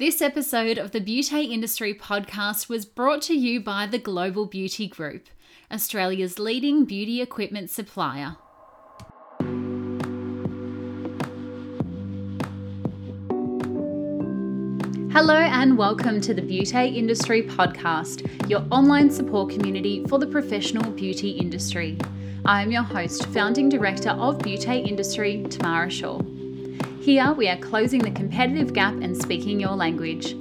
This episode of the Beauty Industry podcast was brought to you by the Global Beauty Group, Australia's leading beauty equipment supplier. Hello and welcome to the Beauty Industry Podcast, your online support community for the professional beauty industry. I am your host, founding director of Beauty Industry, Tamara Shaw. Here we are closing the competitive gap and speaking your language.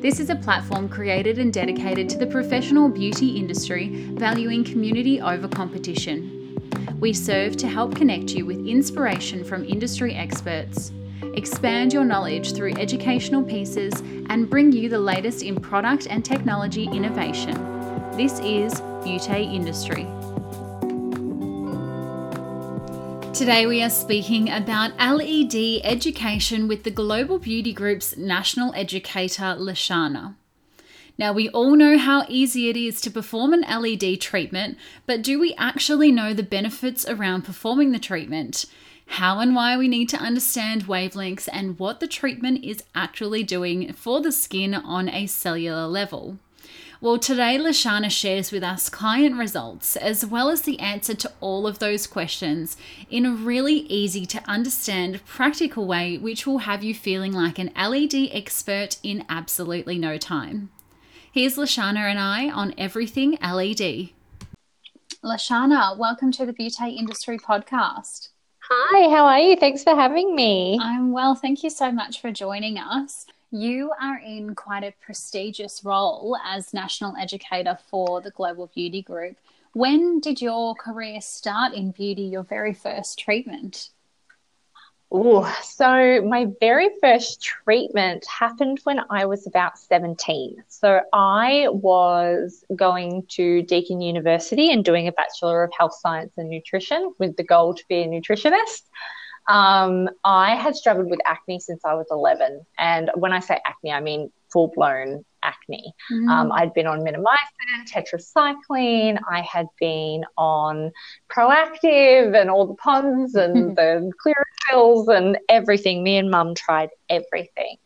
This is a platform created and dedicated to the professional beauty industry, valuing community over competition. We serve to help connect you with inspiration from industry experts expand your knowledge through educational pieces, and bring you the latest in product and technology innovation. This is Beauty Industry. Today, we are speaking about LED education with the Global Beauty Group's national educator, Lashana. Now, we all know how easy it is to perform an LED treatment, but do we actually know the benefits around performing the treatment? how and why we need to understand wavelengths, and what the treatment is actually doing for the skin on a cellular level. Well, today Lashana shares with us client results as well as the answer to all of those questions in a really easy to understand, practical way, which will have you feeling like an LED expert in absolutely no time. Here's Lashana and I on everything LED. Lashana, welcome to the Beauty Industry Podcast. Hi, how are you? Thanks for having me. I'm well. Thank you so much for joining us. You are in quite a prestigious role as national educator for the Global Beauty Group. When did your career start in beauty, your very first treatment? Oh, so my very first treatment happened when I was about 17. So I was going to Deakin University and doing a Bachelor of Health Science and Nutrition with the goal to be a nutritionist. Um, I had struggled with acne since I was 11. And when I say acne, I mean full blown acne. Mm. Um, I'd been on Minomycin, tetracycline. I had been on Proactiv and all the puns and the clear pills and everything. Me and mum tried everything.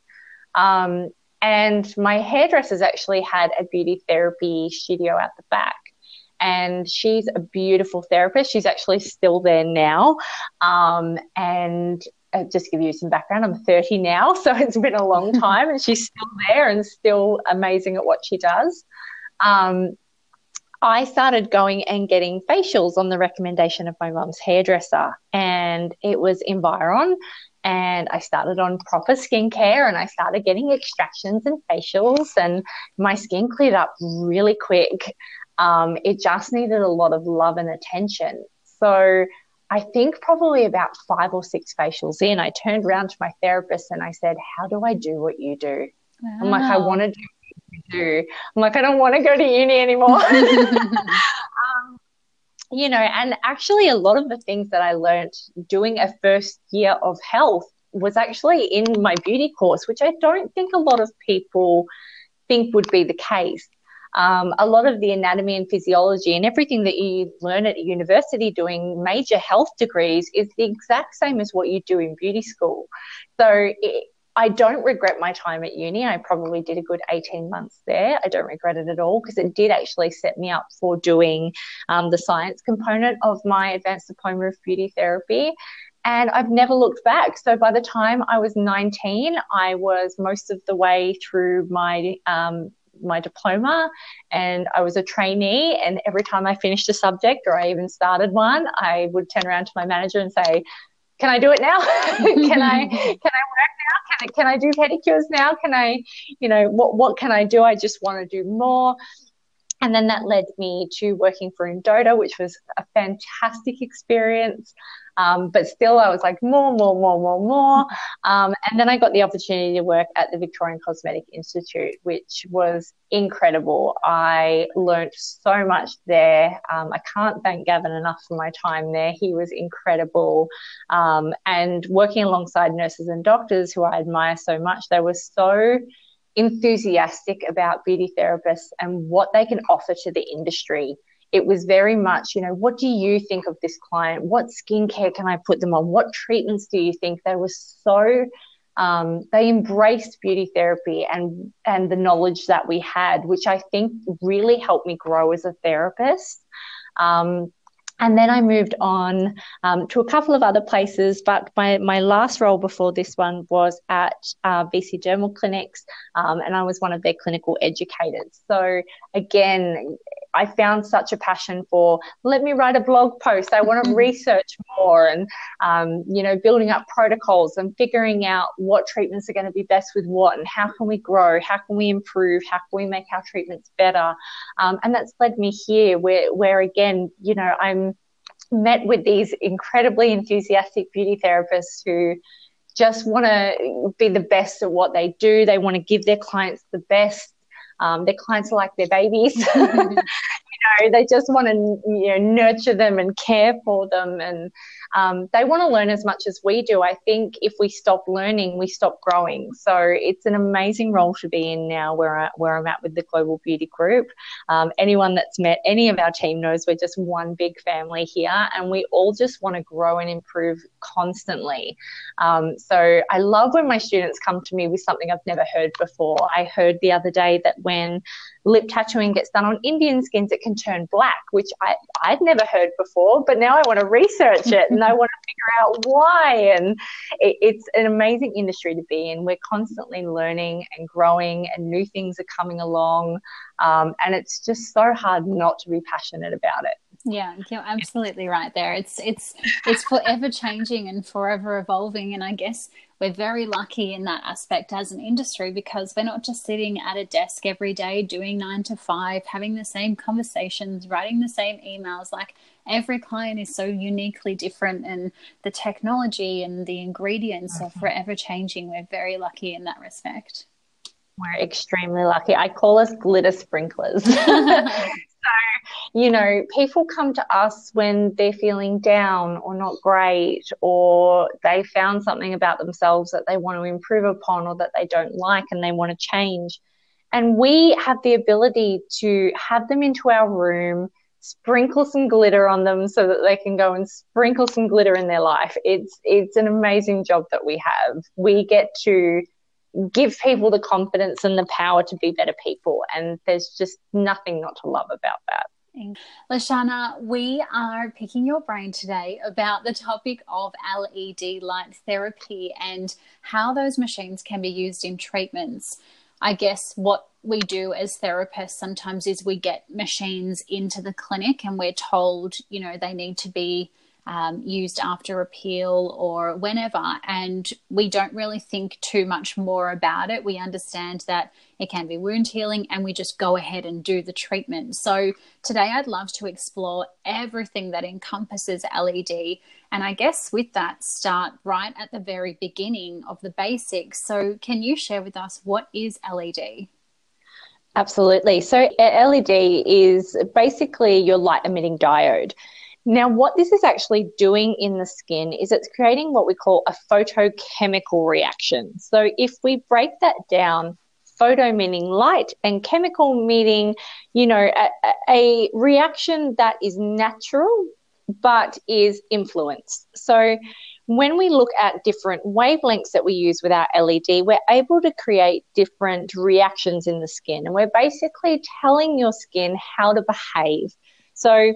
Um, and my hairdresser's actually had a beauty therapy studio at the back. And she's a beautiful therapist. She's actually still there now. Um, and uh, just give you some background, I'm 30 now, so it's been a long time, and she's still there and still amazing at what she does. Um, I started going and getting facials on the recommendation of my mum's hairdresser, and it was Environ. And I started on proper skincare and I started getting extractions and facials, and my skin cleared up really quick. Um, it just needed a lot of love and attention. So I think probably about five or six facials in, I turned around to my therapist and I said, How do I do what you do? Wow. I'm like, I want to do what you do. I'm like, I don't want to go to uni anymore. um, you know, and actually, a lot of the things that I learned doing a first year of health was actually in my beauty course, which I don't think a lot of people think would be the case um, a lot of the anatomy and physiology and everything that you learn at university doing major health degrees is the exact same as what you do in beauty school. So it, I don't regret my time at uni. I probably did a good 18 months there. I don't regret it at all because it did actually set me up for doing um, the science component of my advanced diploma of beauty therapy. And I've never looked back. So by the time I was 19, I was most of the way through my um, my diploma and I was a trainee. And every time I finished a subject or I even started one, I would turn around to my manager and say, can I do it now? can I can I work now? Can I, can I do pedicures now? Can I, you know, what what can I do? I just want to do more. And then that led me to working for Endota, which was a fantastic experience. Um, but still, I was like, more, more, more, more, more. Um, and then I got the opportunity to work at the Victorian Cosmetic Institute, which was incredible. I learned so much there. Um, I can't thank Gavin enough for my time there. He was incredible. Um, and working alongside nurses and doctors who I admire so much, they were so enthusiastic about beauty therapists and what they can offer to the industry it was very much, you know, what do you think of this client? What skincare can I put them on? What treatments do you think? They were so um, they embraced beauty therapy and and the knowledge that we had, which I think really helped me grow as a therapist. Um, and then I moved on um, to a couple of other places, but my, my last role before this one was at uh, BC Dermal Clinics, um, and I was one of their clinical educators. So, again, I found such a passion for let me write a blog post. I want to mm-hmm. research more and, um, you know, building up protocols and figuring out what treatments are going to be best with what and how can we grow, how can we improve, how can we make our treatments better. Um, and that's led me here where, where again, you know, I'm met with these incredibly enthusiastic beauty therapists who just want to be the best at what they do. They want to give their clients the best. Um, their clients are like their babies. you know, they just want to you know nurture them and care for them, and um, they want to learn as much as we do. I think if we stop learning, we stop growing. So it's an amazing role to be in now, where I, where I'm at with the Global Beauty Group. Um, anyone that's met any of our team knows we're just one big family here, and we all just want to grow and improve constantly. Um, so I love when my students come to me with something I've never heard before. I heard the other day that when lip tattooing gets done on Indian skins, it can turn black, which I, I'd never heard before, but now I want to research it and I want to figure out why. And it, it's an amazing industry to be in. We're constantly learning and growing, and new things are coming along. Um, and it's just so hard not to be passionate about it. Yeah, you're absolutely right there. It's it's it's forever changing and forever evolving and I guess we're very lucky in that aspect as an industry because we're not just sitting at a desk every day doing 9 to 5 having the same conversations, writing the same emails like every client is so uniquely different and the technology and the ingredients mm-hmm. are forever changing. We're very lucky in that respect. We're extremely lucky. I call us glitter sprinklers. So, you know, people come to us when they're feeling down or not great, or they found something about themselves that they want to improve upon or that they don't like and they want to change. And we have the ability to have them into our room, sprinkle some glitter on them so that they can go and sprinkle some glitter in their life. It's it's an amazing job that we have. We get to give people the confidence and the power to be better people and there's just nothing not to love about that. Lashana, we are picking your brain today about the topic of LED light therapy and how those machines can be used in treatments. I guess what we do as therapists sometimes is we get machines into the clinic and we're told, you know, they need to be um, used after a peel or whenever. And we don't really think too much more about it. We understand that it can be wound healing and we just go ahead and do the treatment. So today I'd love to explore everything that encompasses LED. And I guess with that, start right at the very beginning of the basics. So, can you share with us what is LED? Absolutely. So, LED is basically your light emitting diode. Now, what this is actually doing in the skin is it's creating what we call a photochemical reaction. So, if we break that down, photo meaning light and chemical meaning, you know, a, a reaction that is natural but is influenced. So, when we look at different wavelengths that we use with our LED, we're able to create different reactions in the skin. And we're basically telling your skin how to behave. So,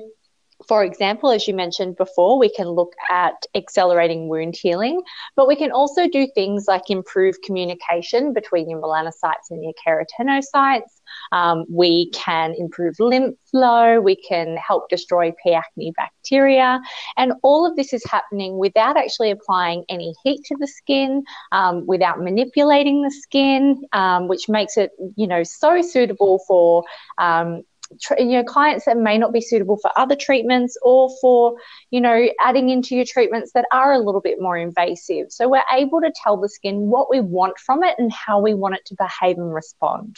for example, as you mentioned before, we can look at accelerating wound healing, but we can also do things like improve communication between your melanocytes and your keratinocytes. Um, we can improve lymph flow. We can help destroy P. acne bacteria. And all of this is happening without actually applying any heat to the skin, um, without manipulating the skin, um, which makes it, you know, so suitable for um, you know clients that may not be suitable for other treatments or for you know adding into your treatments that are a little bit more invasive so we're able to tell the skin what we want from it and how we want it to behave and respond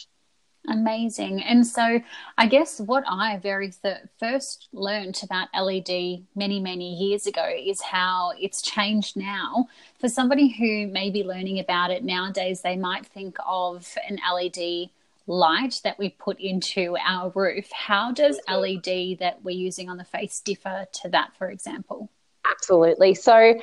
Amazing. And so, I guess what I very th- first learned about LED many, many years ago is how it's changed now. For somebody who may be learning about it nowadays, they might think of an LED light that we put into our roof. How does mm-hmm. LED that we're using on the face differ to that, for example? Absolutely. So,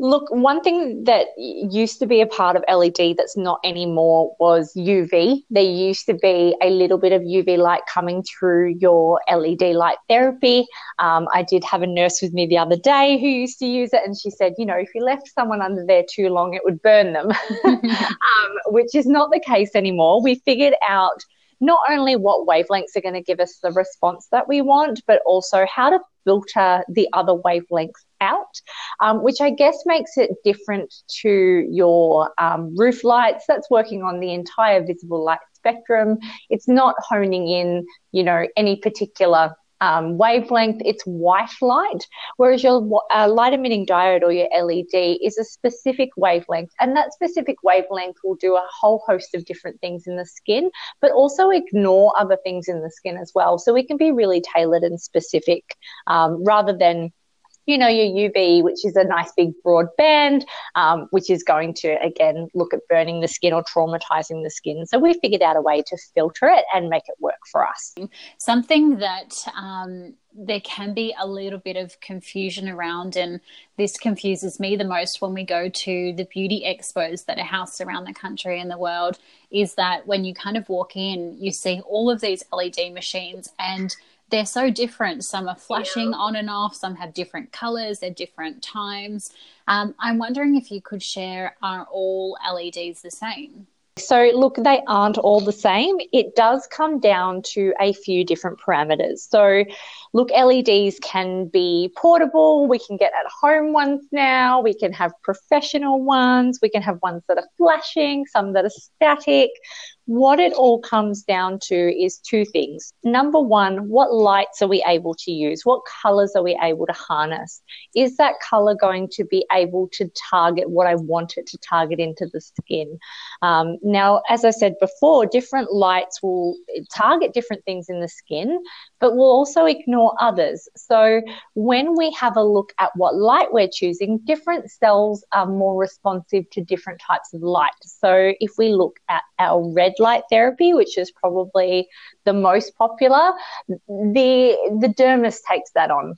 Look, one thing that used to be a part of LED that's not anymore was UV. There used to be a little bit of UV light coming through your LED light therapy. Um, I did have a nurse with me the other day who used to use it, and she said, you know, if you left someone under there too long, it would burn them, um, which is not the case anymore. We figured out not only what wavelengths are going to give us the response that we want, but also how to filter the other wavelengths out, um, which I guess makes it different to your um, roof lights that's working on the entire visible light spectrum. It's not honing in, you know, any particular um, wavelength, it's white light, whereas your uh, light emitting diode or your LED is a specific wavelength, and that specific wavelength will do a whole host of different things in the skin, but also ignore other things in the skin as well. So we can be really tailored and specific um, rather than you know, your UV, which is a nice big broad band, um, which is going to, again, look at burning the skin or traumatizing the skin. So we figured out a way to filter it and make it work for us. Something that um, there can be a little bit of confusion around, and this confuses me the most when we go to the beauty expos that are housed around the country and the world, is that when you kind of walk in, you see all of these LED machines and they're so different. Some are flashing yeah. on and off, some have different colors, they're different times. Um, I'm wondering if you could share are all LEDs the same? So, look, they aren't all the same. It does come down to a few different parameters. So, look, LEDs can be portable. We can get at home ones now. We can have professional ones. We can have ones that are flashing, some that are static what it all comes down to is two things. Number one, what lights are we able to use? What colors are we able to harness? Is that color going to be able to target what I want it to target into the skin? Um, now, as I said before, different lights will target different things in the skin, but will also ignore others. So when we have a look at what light we're choosing, different cells are more responsive to different types of light. So if we look at our red light therapy, which is probably the most popular, the the dermis takes that on.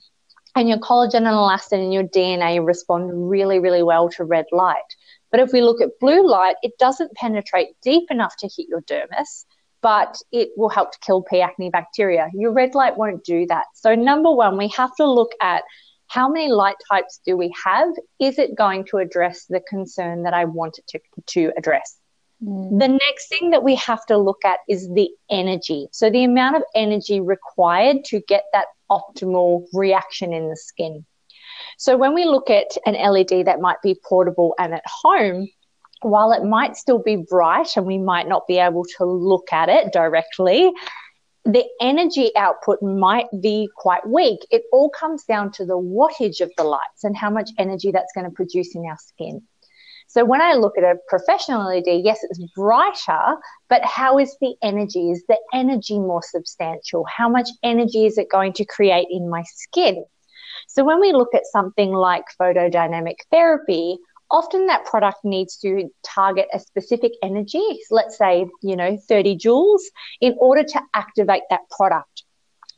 And your collagen and elastin and your DNA respond really, really well to red light. But if we look at blue light, it doesn't penetrate deep enough to hit your dermis, but it will help to kill P. acne bacteria. Your red light won't do that. So, number one, we have to look at how many light types do we have? Is it going to address the concern that I want it to, to address? Mm. The next thing that we have to look at is the energy. So, the amount of energy required to get that optimal reaction in the skin. So, when we look at an LED that might be portable and at home, while it might still be bright and we might not be able to look at it directly, the energy output might be quite weak. It all comes down to the wattage of the lights and how much energy that's going to produce in our skin. So when I look at a professional LED, yes, it's brighter, but how is the energy? Is the energy more substantial? How much energy is it going to create in my skin? So when we look at something like photodynamic therapy, often that product needs to target a specific energy, let's say, you know, 30 joules, in order to activate that product.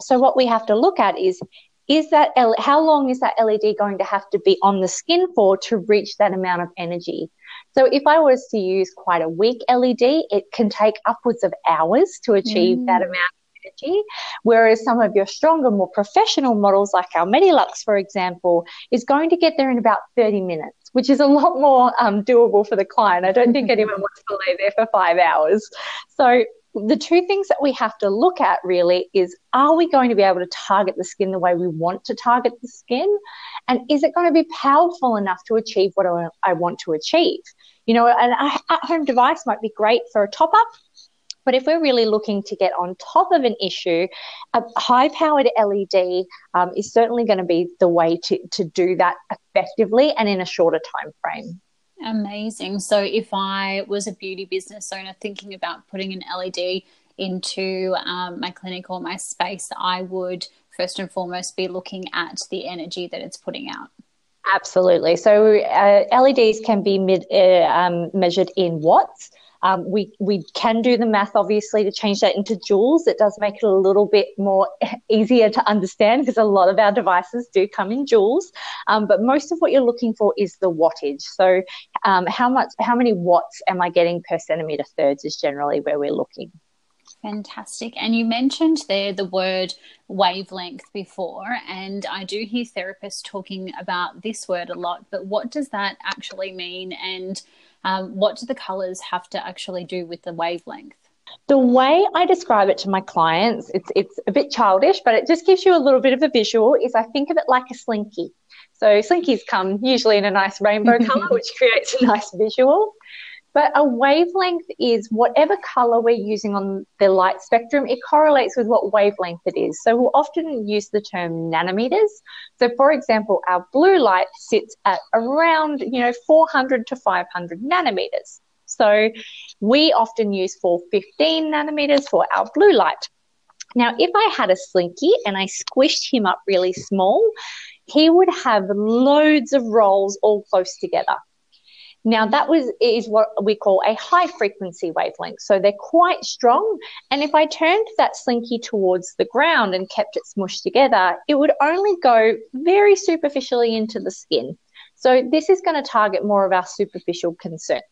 So what we have to look at is is that L- how long is that LED going to have to be on the skin for to reach that amount of energy? So if I was to use quite a weak LED, it can take upwards of hours to achieve mm. that amount of energy. Whereas some of your stronger, more professional models like our Medilux, for example, is going to get there in about 30 minutes which is a lot more um, doable for the client. I don't think anyone wants to lay there for five hours. So the two things that we have to look at really is are we going to be able to target the skin the way we want to target the skin? And is it going to be powerful enough to achieve what I want to achieve? You know, an at home device might be great for a top up. But if we're really looking to get on top of an issue, a high powered LED um, is certainly going to be the way to, to do that effectively and in a shorter time frame. Amazing. So, if I was a beauty business owner thinking about putting an LED into um, my clinic or my space, I would first and foremost be looking at the energy that it's putting out. Absolutely. So, uh, LEDs can be mid, uh, um, measured in watts. Um, we we can do the math obviously to change that into joules. It does make it a little bit more easier to understand because a lot of our devices do come in joules. Um, but most of what you're looking for is the wattage. So um, how much how many watts am I getting per centimeter thirds is generally where we're looking. Fantastic. And you mentioned there the word wavelength before, and I do hear therapists talking about this word a lot, but what does that actually mean? And um, what do the colors have to actually do with the wavelength? The way I describe it to my clients, it's, it's a bit childish, but it just gives you a little bit of a visual, is I think of it like a slinky. So slinkies come usually in a nice rainbow color, which creates a nice visual. But a wavelength is whatever color we're using on the light spectrum, it correlates with what wavelength it is. So we'll often use the term nanometers. So for example, our blue light sits at around, you know, 400 to 500 nanometers. So we often use 415 nanometers for our blue light. Now, if I had a slinky and I squished him up really small, he would have loads of rolls all close together. Now that was is what we call a high frequency wavelength. So they're quite strong. And if I turned that slinky towards the ground and kept it smushed together, it would only go very superficially into the skin. So this is going to target more of our superficial concerns.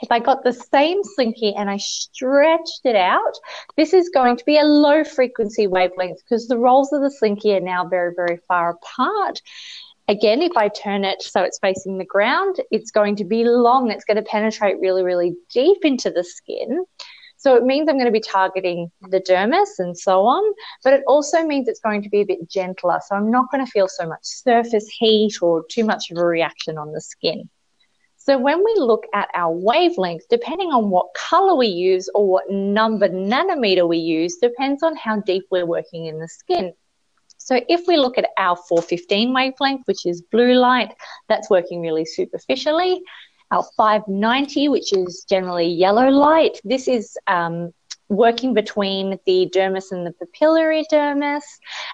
If I got the same slinky and I stretched it out, this is going to be a low frequency wavelength because the rolls of the slinky are now very, very far apart. Again, if I turn it so it's facing the ground, it's going to be long. It's going to penetrate really, really deep into the skin. So it means I'm going to be targeting the dermis and so on, but it also means it's going to be a bit gentler. So I'm not going to feel so much surface heat or too much of a reaction on the skin. So when we look at our wavelength, depending on what color we use or what number nanometer we use, depends on how deep we're working in the skin. So if we look at our 415 wavelength, which is blue light, that's working really superficially. Our 590, which is generally yellow light, this is um, working between the dermis and the papillary dermis.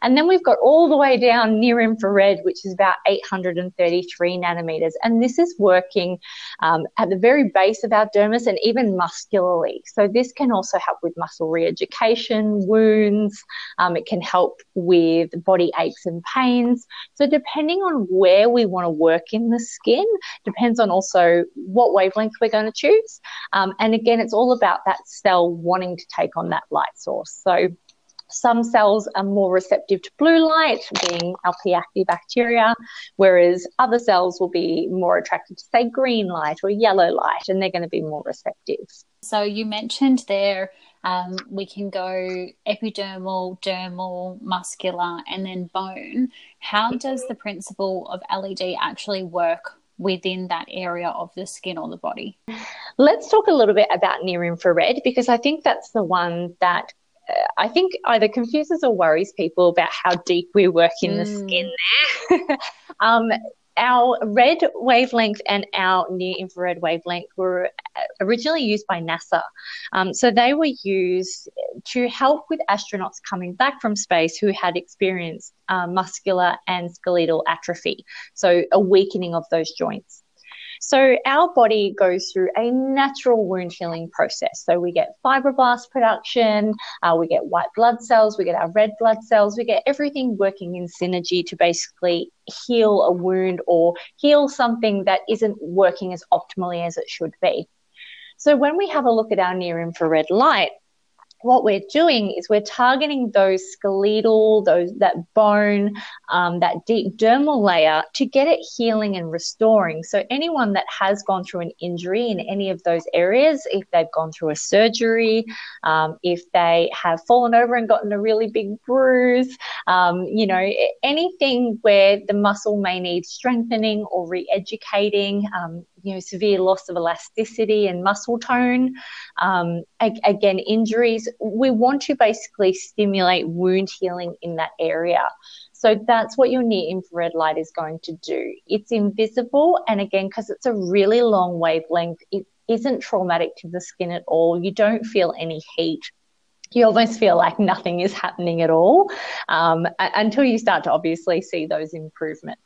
And then we've got all the way down near infrared, which is about 833 nanometers. And this is working um, at the very base of our dermis and even muscularly. So this can also help with muscle re-education, wounds. Um, it can help with body aches and pains. So depending on where we want to work in the skin, depends on also what wavelength we're going to choose. Um, and again, it's all about that cell wanting to to take on that light source. So some cells are more receptive to blue light, being our P. acne bacteria, whereas other cells will be more attracted to, say, green light or yellow light, and they're going to be more receptive. So you mentioned there um, we can go epidermal, dermal, muscular, and then bone. How does the principle of LED actually work within that area of the skin or the body. Let's talk a little bit about near infrared because I think that's the one that uh, I think either confuses or worries people about how deep we work in mm. the skin there. um, our red wavelength and our near infrared wavelength were originally used by NASA. Um, so they were used to help with astronauts coming back from space who had experienced uh, muscular and skeletal atrophy, so a weakening of those joints. So our body goes through a natural wound healing process. So we get fibroblast production, uh, we get white blood cells, we get our red blood cells, we get everything working in synergy to basically heal a wound or heal something that isn't working as optimally as it should be. So when we have a look at our near infrared light, what we're doing is we're targeting those skeletal, those that bone, um, that deep dermal layer to get it healing and restoring. So anyone that has gone through an injury in any of those areas, if they've gone through a surgery, um, if they have fallen over and gotten a really big bruise, um, you know, anything where the muscle may need strengthening or re-educating, um, you know, severe loss of elasticity and muscle tone. Um, again, injuries. We want to basically stimulate wound healing in that area. So that's what your near infrared light is going to do. It's invisible, and again, because it's a really long wavelength, it isn't traumatic to the skin at all. You don't feel any heat you almost feel like nothing is happening at all um, until you start to obviously see those improvements.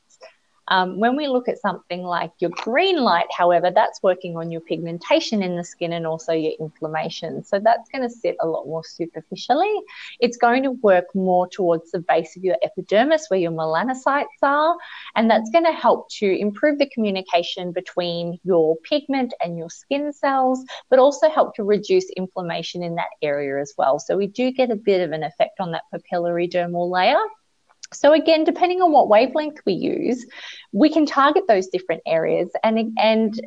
Um, when we look at something like your green light, however, that's working on your pigmentation in the skin and also your inflammation. So that's going to sit a lot more superficially. It's going to work more towards the base of your epidermis where your melanocytes are, and that's going to help to improve the communication between your pigment and your skin cells, but also help to reduce inflammation in that area as well. So we do get a bit of an effect on that papillary dermal layer. So again, depending on what wavelength we use, we can target those different areas and and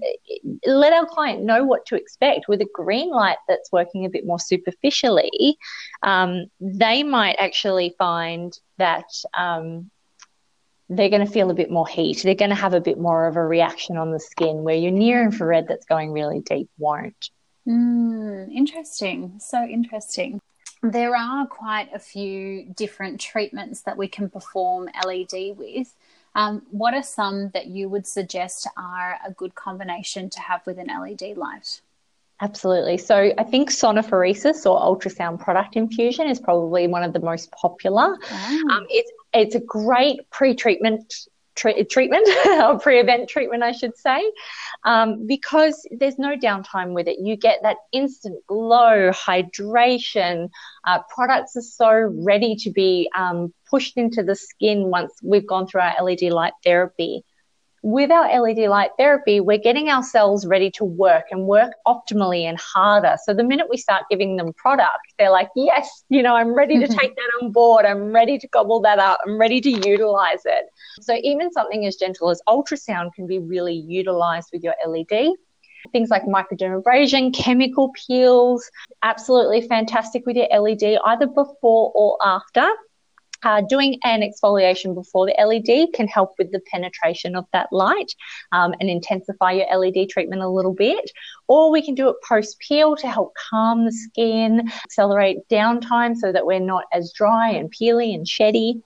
let our client know what to expect. With a green light that's working a bit more superficially, um, they might actually find that um, they're going to feel a bit more heat. They're going to have a bit more of a reaction on the skin, where your near infrared that's going really deep won't. Mm, interesting. So interesting. There are quite a few different treatments that we can perform LED with. Um, what are some that you would suggest are a good combination to have with an LED light? Absolutely. So I think sonophoresis or ultrasound product infusion is probably one of the most popular. Oh. Um, it's it's a great pre-treatment treatment or pre-event treatment, I should say, um, because there's no downtime with it. You get that instant glow, hydration. Uh, products are so ready to be um, pushed into the skin once we've gone through our LED light therapy with our LED light therapy, we're getting our cells ready to work and work optimally and harder. So the minute we start giving them product, they're like, yes, you know, I'm ready to mm-hmm. take that on board. I'm ready to gobble that up. I'm ready to utilize it. So even something as gentle as ultrasound can be really utilized with your LED. Things like microdermabrasion, chemical peels, absolutely fantastic with your LED, either before or after. Uh, doing an exfoliation before the LED can help with the penetration of that light um, and intensify your LED treatment a little bit. Or we can do it post peel to help calm the skin, accelerate downtime so that we're not as dry and peely and sheddy.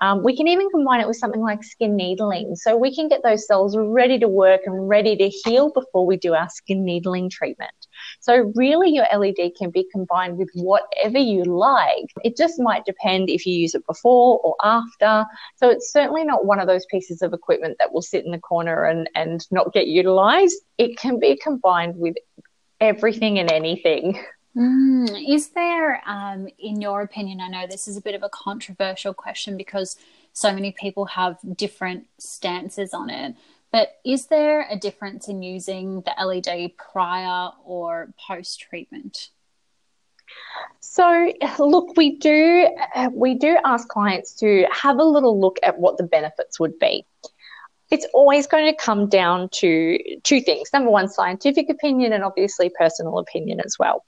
Um, we can even combine it with something like skin needling. So we can get those cells ready to work and ready to heal before we do our skin needling treatment. So really your LED can be combined with whatever you like. It just might depend if you use it before or after. So it's certainly not one of those pieces of equipment that will sit in the corner and, and not get utilized. It can be combined with everything and anything. Mm, is there, um, in your opinion, I know this is a bit of a controversial question because so many people have different stances on it, but is there a difference in using the LED prior or post treatment? So, look, we do uh, we do ask clients to have a little look at what the benefits would be. It's always going to come down to two things. Number one, scientific opinion, and obviously personal opinion as well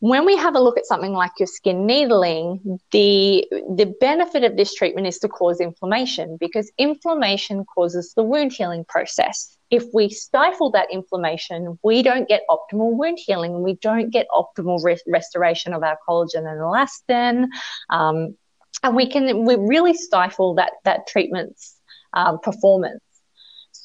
when we have a look at something like your skin needling, the, the benefit of this treatment is to cause inflammation because inflammation causes the wound healing process. If we stifle that inflammation, we don't get optimal wound healing. We don't get optimal re- restoration of our collagen and elastin. Um, and we can we really stifle that, that treatment's um, performance.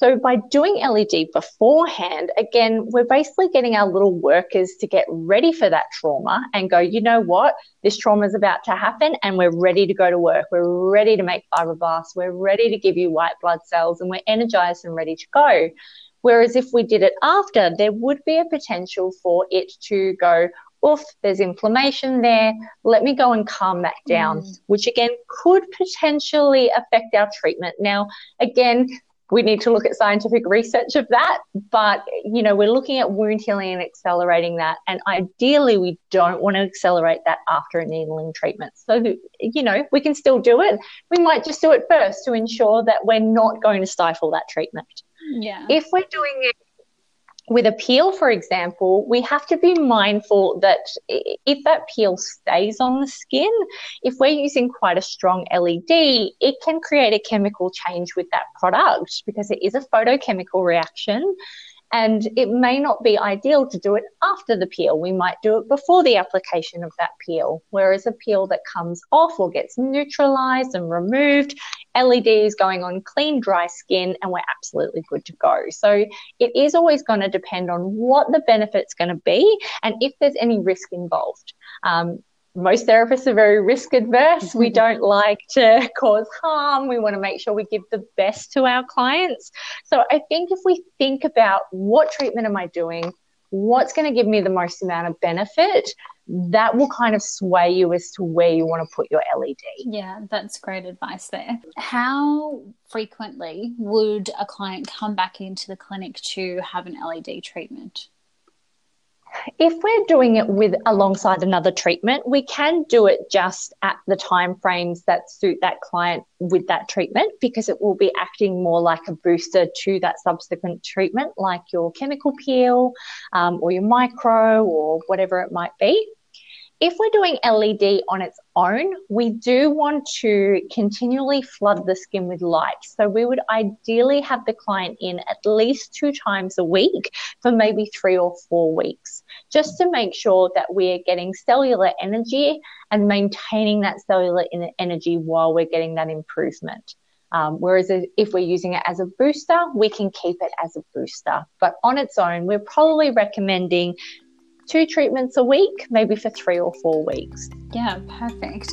So by doing LED beforehand, again, we're basically getting our little workers to get ready for that trauma and go, you know what? This trauma is about to happen and we're ready to go to work. We're ready to make fibroblasts. We're ready to give you white blood cells and we're energized and ready to go. Whereas if we did it after, there would be a potential for it to go, oof, there's inflammation there. Let me go and calm that down, mm. which again could potentially affect our treatment. Now, again, we need to look at scientific research of that. But, you know, we're looking at wound healing and accelerating that. And ideally, we don't want to accelerate that after a needling treatment. So, you know, we can still do it. We might just do it first to ensure that we're not going to stifle that treatment. Yeah. If we're doing it with a peel, for example, we have to be mindful that if that peel stays on the skin, if we're using quite a strong LED, it can create a chemical change with that product because it is a photochemical reaction. And it may not be ideal to do it after the peel. We might do it before the application of that peel. Whereas a peel that comes off or gets neutralized and removed, LED is going on clean, dry skin, and we're absolutely good to go. So it is always going to depend on what the benefit's going to be and if there's any risk involved. Um, most therapists are very risk adverse. We don't like to cause harm. We want to make sure we give the best to our clients. So I think if we think about what treatment am I doing? What's going to give me the most amount of benefit? That will kind of sway you as to where you want to put your LED. Yeah, that's great advice there. How frequently would a client come back into the clinic to have an LED treatment? If we're doing it with alongside another treatment, we can do it just at the time frames that suit that client with that treatment because it will be acting more like a booster to that subsequent treatment, like your chemical peel um, or your micro or whatever it might be. If we're doing LED on its own, we do want to continually flood the skin with light. So we would ideally have the client in at least two times a week for maybe three or four weeks, just to make sure that we're getting cellular energy and maintaining that cellular energy while we're getting that improvement. Um, whereas if we're using it as a booster, we can keep it as a booster. But on its own, we're probably recommending two treatments a week, maybe for three or four weeks. Yeah, perfect.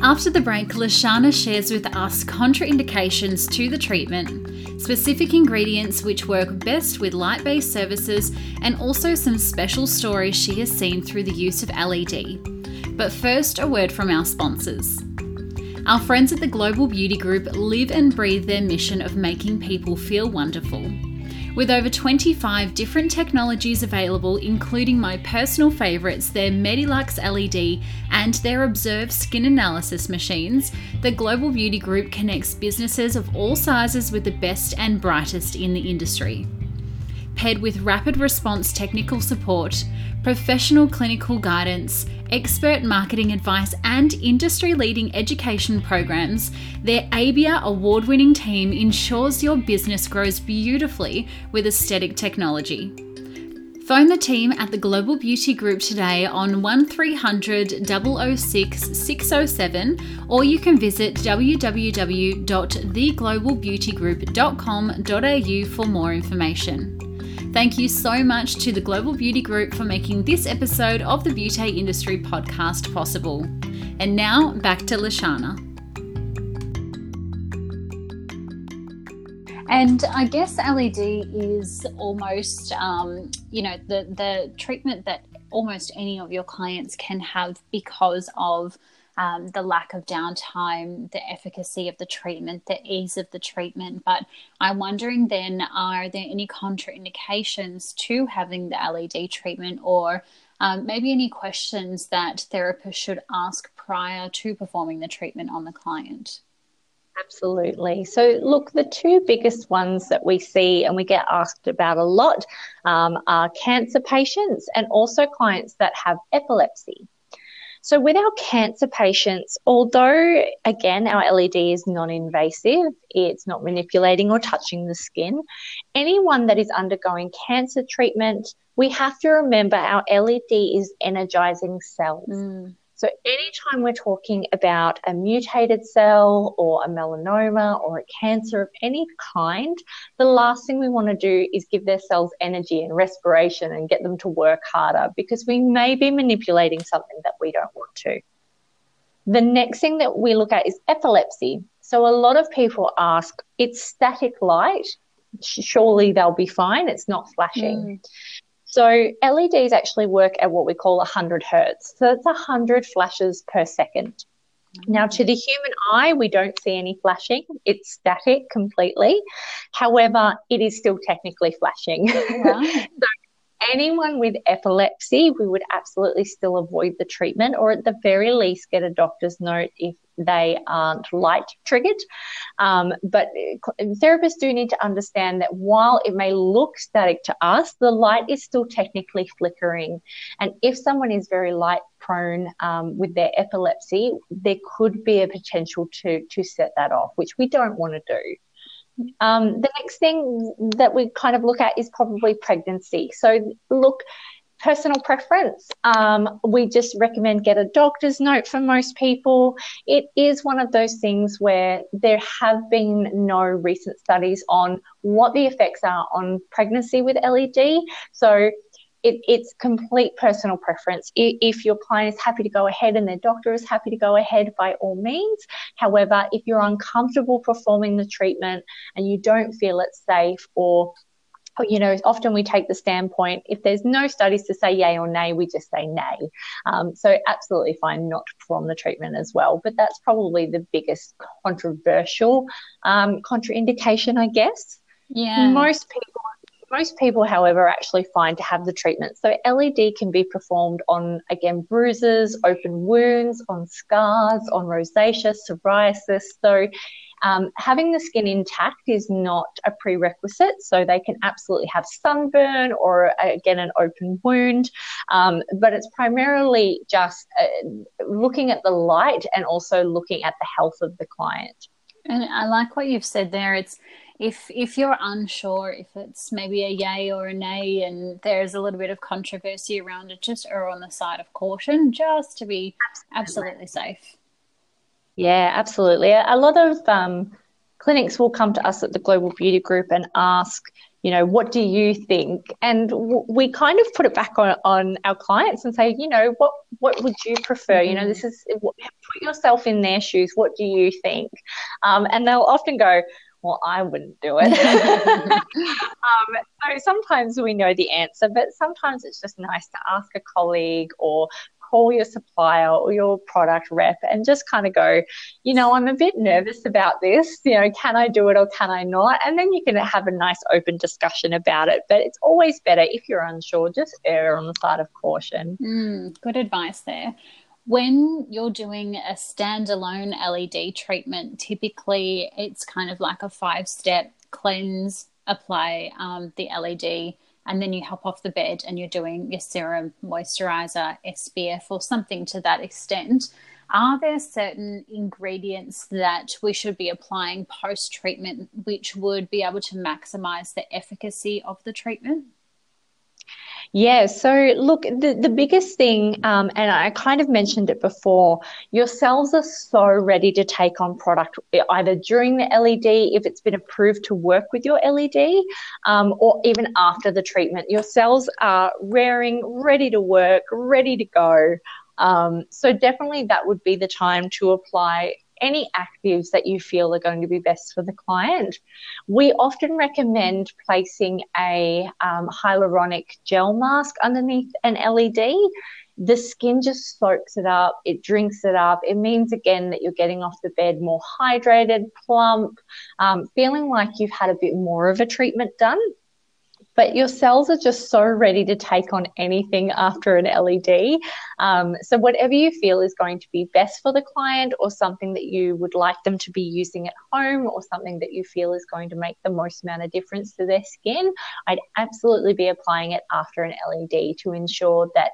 After the break, Lashana shares with us contraindications to the treatment, specific ingredients which work best with light based services, and also some special stories she has seen through the use of LED. But first, a word from our sponsors. Our friends at the Global Beauty Group live and breathe their mission of making people feel wonderful. With over 25 different technologies available, including my personal favourites, their Medilux LED and their Observ skin analysis machines, the Global Beauty Group connects businesses of all sizes with the best and brightest in the industry. Paired with rapid response technical support, professional clinical guidance, expert marketing advice, and industry leading education programs, their ABIA award winning team ensures your business grows beautifully with aesthetic technology. Phone the team at the Global Beauty Group today on 1300 006 607 or you can visit www.theglobalbeautygroup.com.au for more information. Thank you so much to the Global Beauty Group for making this episode of the Beauty Industry podcast possible. And now back to Lashana. And I guess LED is almost, um, you know, the the treatment that almost any of your clients can have because of um, the lack of downtime, the efficacy of the treatment, the ease of the treatment. But I'm wondering then, are there any contraindications to having the LED treatment or um, maybe any questions that therapists should ask prior to performing the treatment on the client? Absolutely. So, look, the two biggest ones that we see and we get asked about a lot um, are cancer patients and also clients that have epilepsy. So, with our cancer patients, although again our LED is non invasive, it's not manipulating or touching the skin, anyone that is undergoing cancer treatment, we have to remember our LED is energizing cells. Mm. So, anytime we're talking about a mutated cell or a melanoma or a cancer of any kind, the last thing we want to do is give their cells energy and respiration and get them to work harder because we may be manipulating something that we don't want to. The next thing that we look at is epilepsy. So, a lot of people ask, it's static light. Surely they'll be fine. It's not flashing. Mm. So LEDs actually work at what we call 100 hertz. So it's 100 flashes per second. Now, to the human eye, we don't see any flashing. It's static completely. However, it is still technically flashing. Oh, right. so anyone with epilepsy, we would absolutely still avoid the treatment or at the very least get a doctor's note if they aren't light triggered. Um, but therapists do need to understand that while it may look static to us, the light is still technically flickering. And if someone is very light prone um, with their epilepsy, there could be a potential to, to set that off, which we don't want to do. Um, the next thing that we kind of look at is probably pregnancy. So, look, personal preference. Um, we just recommend get a doctor's note for most people. It is one of those things where there have been no recent studies on what the effects are on pregnancy with LED. So, it, it's complete personal preference. If your client is happy to go ahead and their doctor is happy to go ahead, by all means. However, if you're uncomfortable performing the treatment and you don't feel it's safe or you know, often we take the standpoint if there's no studies to say yay or nay, we just say nay. Um, so, absolutely fine not to perform the treatment as well. But that's probably the biggest controversial um, contraindication, I guess. Yeah. Most people most people, however, are actually fine to have the treatment. So LED can be performed on, again, bruises, open wounds, on scars, on rosacea, psoriasis. So um, having the skin intact is not a prerequisite. So they can absolutely have sunburn or, again, an open wound. Um, but it's primarily just uh, looking at the light and also looking at the health of the client. And I like what you've said there. It's if if you're unsure if it's maybe a yay or a nay and there's a little bit of controversy around it, just err on the side of caution just to be absolutely, absolutely safe. Yeah, absolutely. A lot of um, clinics will come to us at the Global Beauty Group and ask, you know, what do you think? And w- we kind of put it back on, on our clients and say, you know, what what would you prefer? Mm-hmm. You know, this is put yourself in their shoes. What do you think? Um, and they'll often go, well, I wouldn't do it. um, so sometimes we know the answer, but sometimes it's just nice to ask a colleague or call your supplier or your product rep and just kind of go, you know, I'm a bit nervous about this. You know, can I do it or can I not? And then you can have a nice open discussion about it. But it's always better if you're unsure, just err on the side of caution. Mm, good advice there when you're doing a standalone LED treatment, typically it's kind of like a five step cleanse, apply um, the LED, and then you hop off the bed and you're doing your serum, moisturizer, SPF, or something to that extent. Are there certain ingredients that we should be applying post treatment which would be able to maximize the efficacy of the treatment? Yeah, so look, the, the biggest thing, um, and I kind of mentioned it before, your cells are so ready to take on product either during the LED, if it's been approved to work with your LED, um, or even after the treatment. Your cells are raring, ready to work, ready to go. Um, so definitely that would be the time to apply any actives that you feel are going to be best for the client. We often recommend placing a um, hyaluronic gel mask underneath an LED. The skin just soaks it up, it drinks it up. It means again that you're getting off the bed more hydrated, plump, um, feeling like you've had a bit more of a treatment done but your cells are just so ready to take on anything after an LED. Um, so, whatever you feel is going to be best for the client, or something that you would like them to be using at home, or something that you feel is going to make the most amount of difference to their skin, I'd absolutely be applying it after an LED to ensure that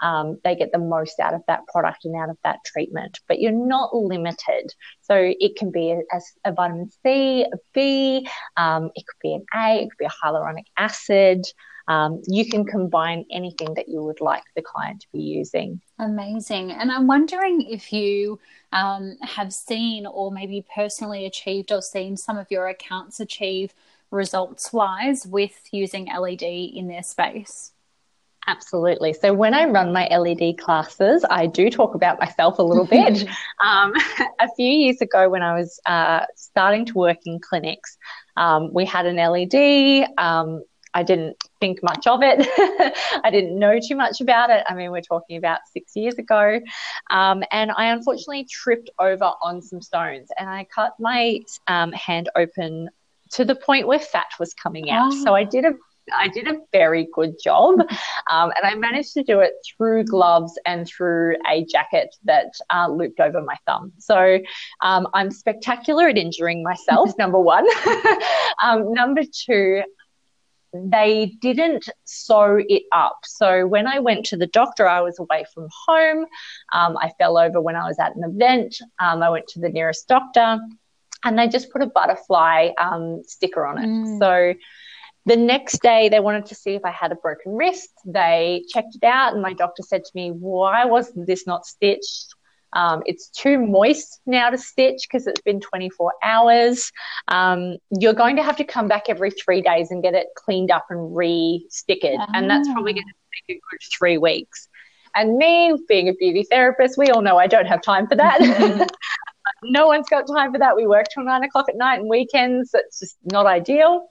um, they get the most out of that product and out of that treatment. But you're not limited. So it can be a, a vitamin C, a B, um, it could be an A, it could be a hyaluronic acid. Um, you can combine anything that you would like the client to be using. Amazing. And I'm wondering if you um, have seen or maybe personally achieved or seen some of your accounts achieve results wise with using LED in their space. Absolutely. So when I run my LED classes, I do talk about myself a little bit. um, a few years ago, when I was uh, starting to work in clinics, um, we had an LED. Um, I didn't think much of it. I didn't know too much about it. I mean, we're talking about six years ago. Um, and I unfortunately tripped over on some stones and I cut my um, hand open to the point where fat was coming out. Oh. So I did a I did a very good job, um, and I managed to do it through gloves and through a jacket that uh, looped over my thumb. So um, I'm spectacular at injuring myself. number one, um, number two. They didn't sew it up. So when I went to the doctor, I was away from home. Um, I fell over when I was at an event. Um, I went to the nearest doctor and they just put a butterfly um, sticker on it. Mm. So the next day, they wanted to see if I had a broken wrist. They checked it out, and my doctor said to me, Why wasn't this not stitched? Um, it's too moist now to stitch because it's been 24 hours. Um, you're going to have to come back every three days and get it cleaned up and re-stickered, and that's probably going to take a good three weeks. And me, being a beauty therapist, we all know I don't have time for that. no one's got time for that. We work till nine o'clock at night and weekends. It's just not ideal.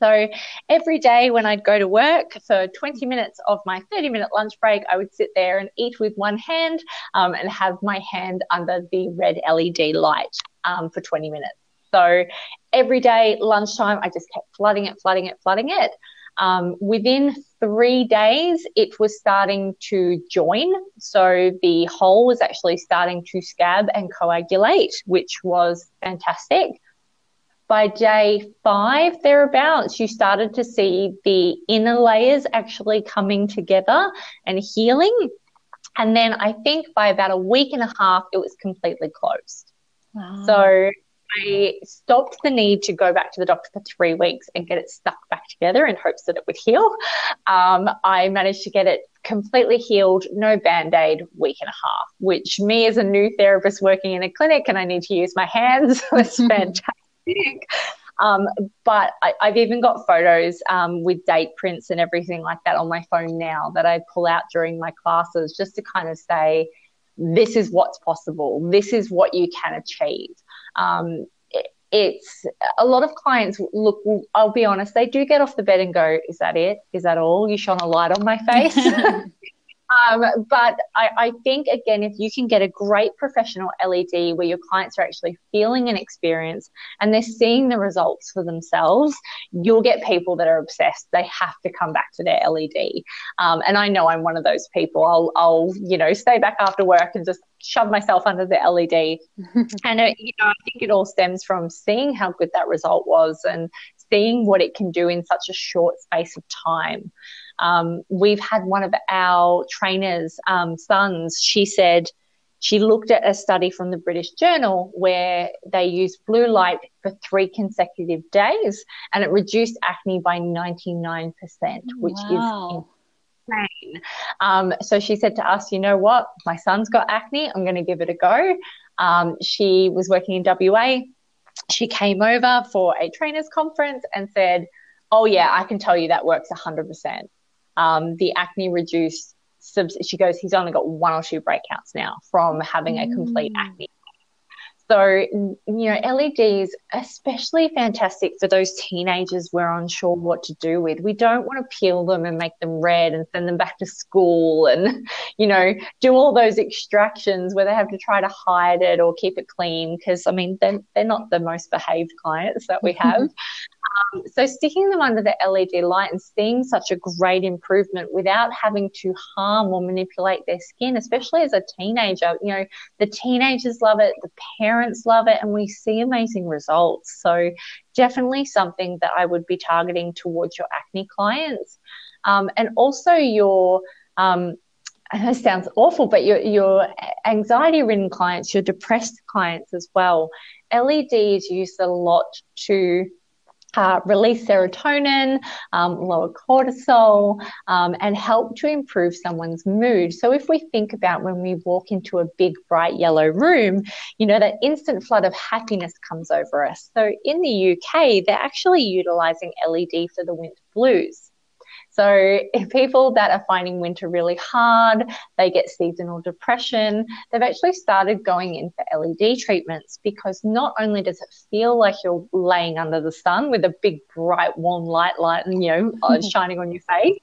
So every day when I'd go to work for 20 minutes of my 30 minute lunch break, I would sit there and eat with one hand um, and have my hand under the red LED light um, for 20 minutes. So every day, lunchtime, I just kept flooding it, flooding it, flooding it. Um, within three days, it was starting to join. So the hole was actually starting to scab and coagulate, which was fantastic. By day five, thereabouts, you started to see the inner layers actually coming together and healing. And then I think by about a week and a half, it was completely closed. Wow. So I stopped the need to go back to the doctor for three weeks and get it stuck back together in hopes that it would heal. Um, I managed to get it completely healed, no band aid, week and a half, which me as a new therapist working in a clinic and I need to use my hands was fantastic. Um, but I, have even got photos um, with date prints and everything like that on my phone now that I pull out during my classes just to kind of say, this is what's possible. This is what you can achieve. Um, it's a lot of clients look i'll be honest they do get off the bed and go is that it is that all you shone a light on my face Um, but I, I, think again, if you can get a great professional LED where your clients are actually feeling an experience and they're seeing the results for themselves, you'll get people that are obsessed. They have to come back to their LED. Um, and I know I'm one of those people. I'll, I'll, you know, stay back after work and just shove myself under the LED. and it, you know, I think it all stems from seeing how good that result was and seeing what it can do in such a short space of time. Um, we've had one of our trainers' um, sons, she said she looked at a study from the British Journal where they used blue light for three consecutive days and it reduced acne by 99%, which wow. is insane. Um, so she said to us, you know what? My son's got acne. I'm going to give it a go. Um, she was working in WA. She came over for a trainers conference and said, Oh, yeah, I can tell you that works 100% um, the acne reduced. She goes, he's only got one or two breakouts now from having a complete mm. acne so, you know, LEDs, especially fantastic for those teenagers we're unsure what to do with. We don't want to peel them and make them red and send them back to school and, you know, do all those extractions where they have to try to hide it or keep it clean. Because, I mean, they're, they're not the most behaved clients that we have. Um, so, sticking them under the LED light and seeing such a great improvement without having to harm or manipulate their skin, especially as a teenager, you know, the teenagers love it, the parents love it and we see amazing results. So, definitely something that I would be targeting towards your acne clients. Um, and also your, um, it sounds awful, but your, your anxiety ridden clients, your depressed clients as well. LED is used a lot to uh, release serotonin, um, lower cortisol, um, and help to improve someone's mood. So, if we think about when we walk into a big, bright yellow room, you know, that instant flood of happiness comes over us. So, in the UK, they're actually utilizing LED for the winter blues. So if people that are finding winter really hard, they get seasonal depression, they've actually started going in for LED treatments because not only does it feel like you're laying under the sun with a big bright warm light light and you know uh, shining on your face,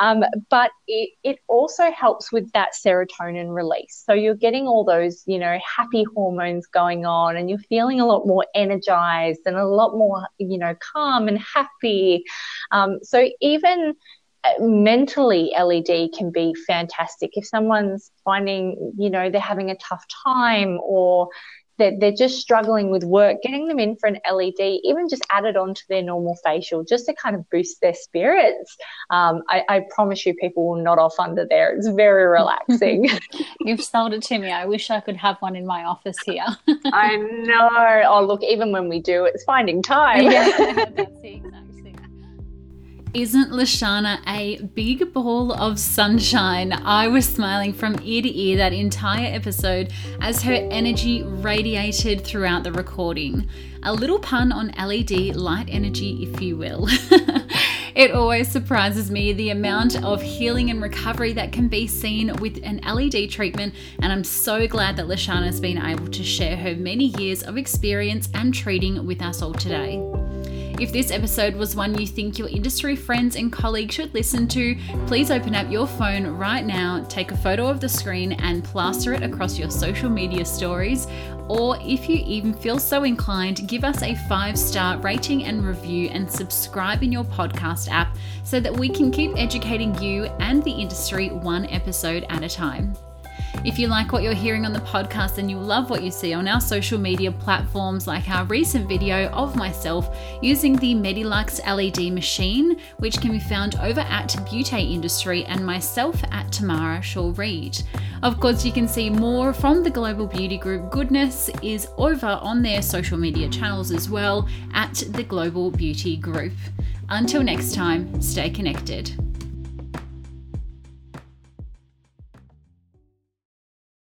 um, but it, it also helps with that serotonin release. So you're getting all those you know happy hormones going on and you're feeling a lot more energized and a lot more you know calm and happy. Um, so even mentally led can be fantastic. If someone's finding you know they're having a tough time or they're, they're just struggling with work getting them in for an led even just added on to their normal facial just to kind of boost their spirits. Um, I, I, promise you people will nod off under there. It's very relaxing. You've sold it to me. I wish i could have one in my office here. I know. Oh look even when we do it's finding time. Yeah that's the exact Isn't Lashana a big ball of sunshine? I was smiling from ear to ear that entire episode as her energy radiated throughout the recording. A little pun on LED light energy, if you will. it always surprises me the amount of healing and recovery that can be seen with an LED treatment, and I'm so glad that Lashana's been able to share her many years of experience and treating with us all today. If this episode was one you think your industry friends and colleagues should listen to, please open up your phone right now, take a photo of the screen, and plaster it across your social media stories. Or if you even feel so inclined, give us a five star rating and review and subscribe in your podcast app so that we can keep educating you and the industry one episode at a time. If you like what you're hearing on the podcast and you love what you see on our social media platforms, like our recent video of myself using the Medilux LED machine, which can be found over at Beauty Industry, and myself at Tamara Shaw Reid. Of course, you can see more from the Global Beauty Group. Goodness is over on their social media channels as well at the Global Beauty Group. Until next time, stay connected.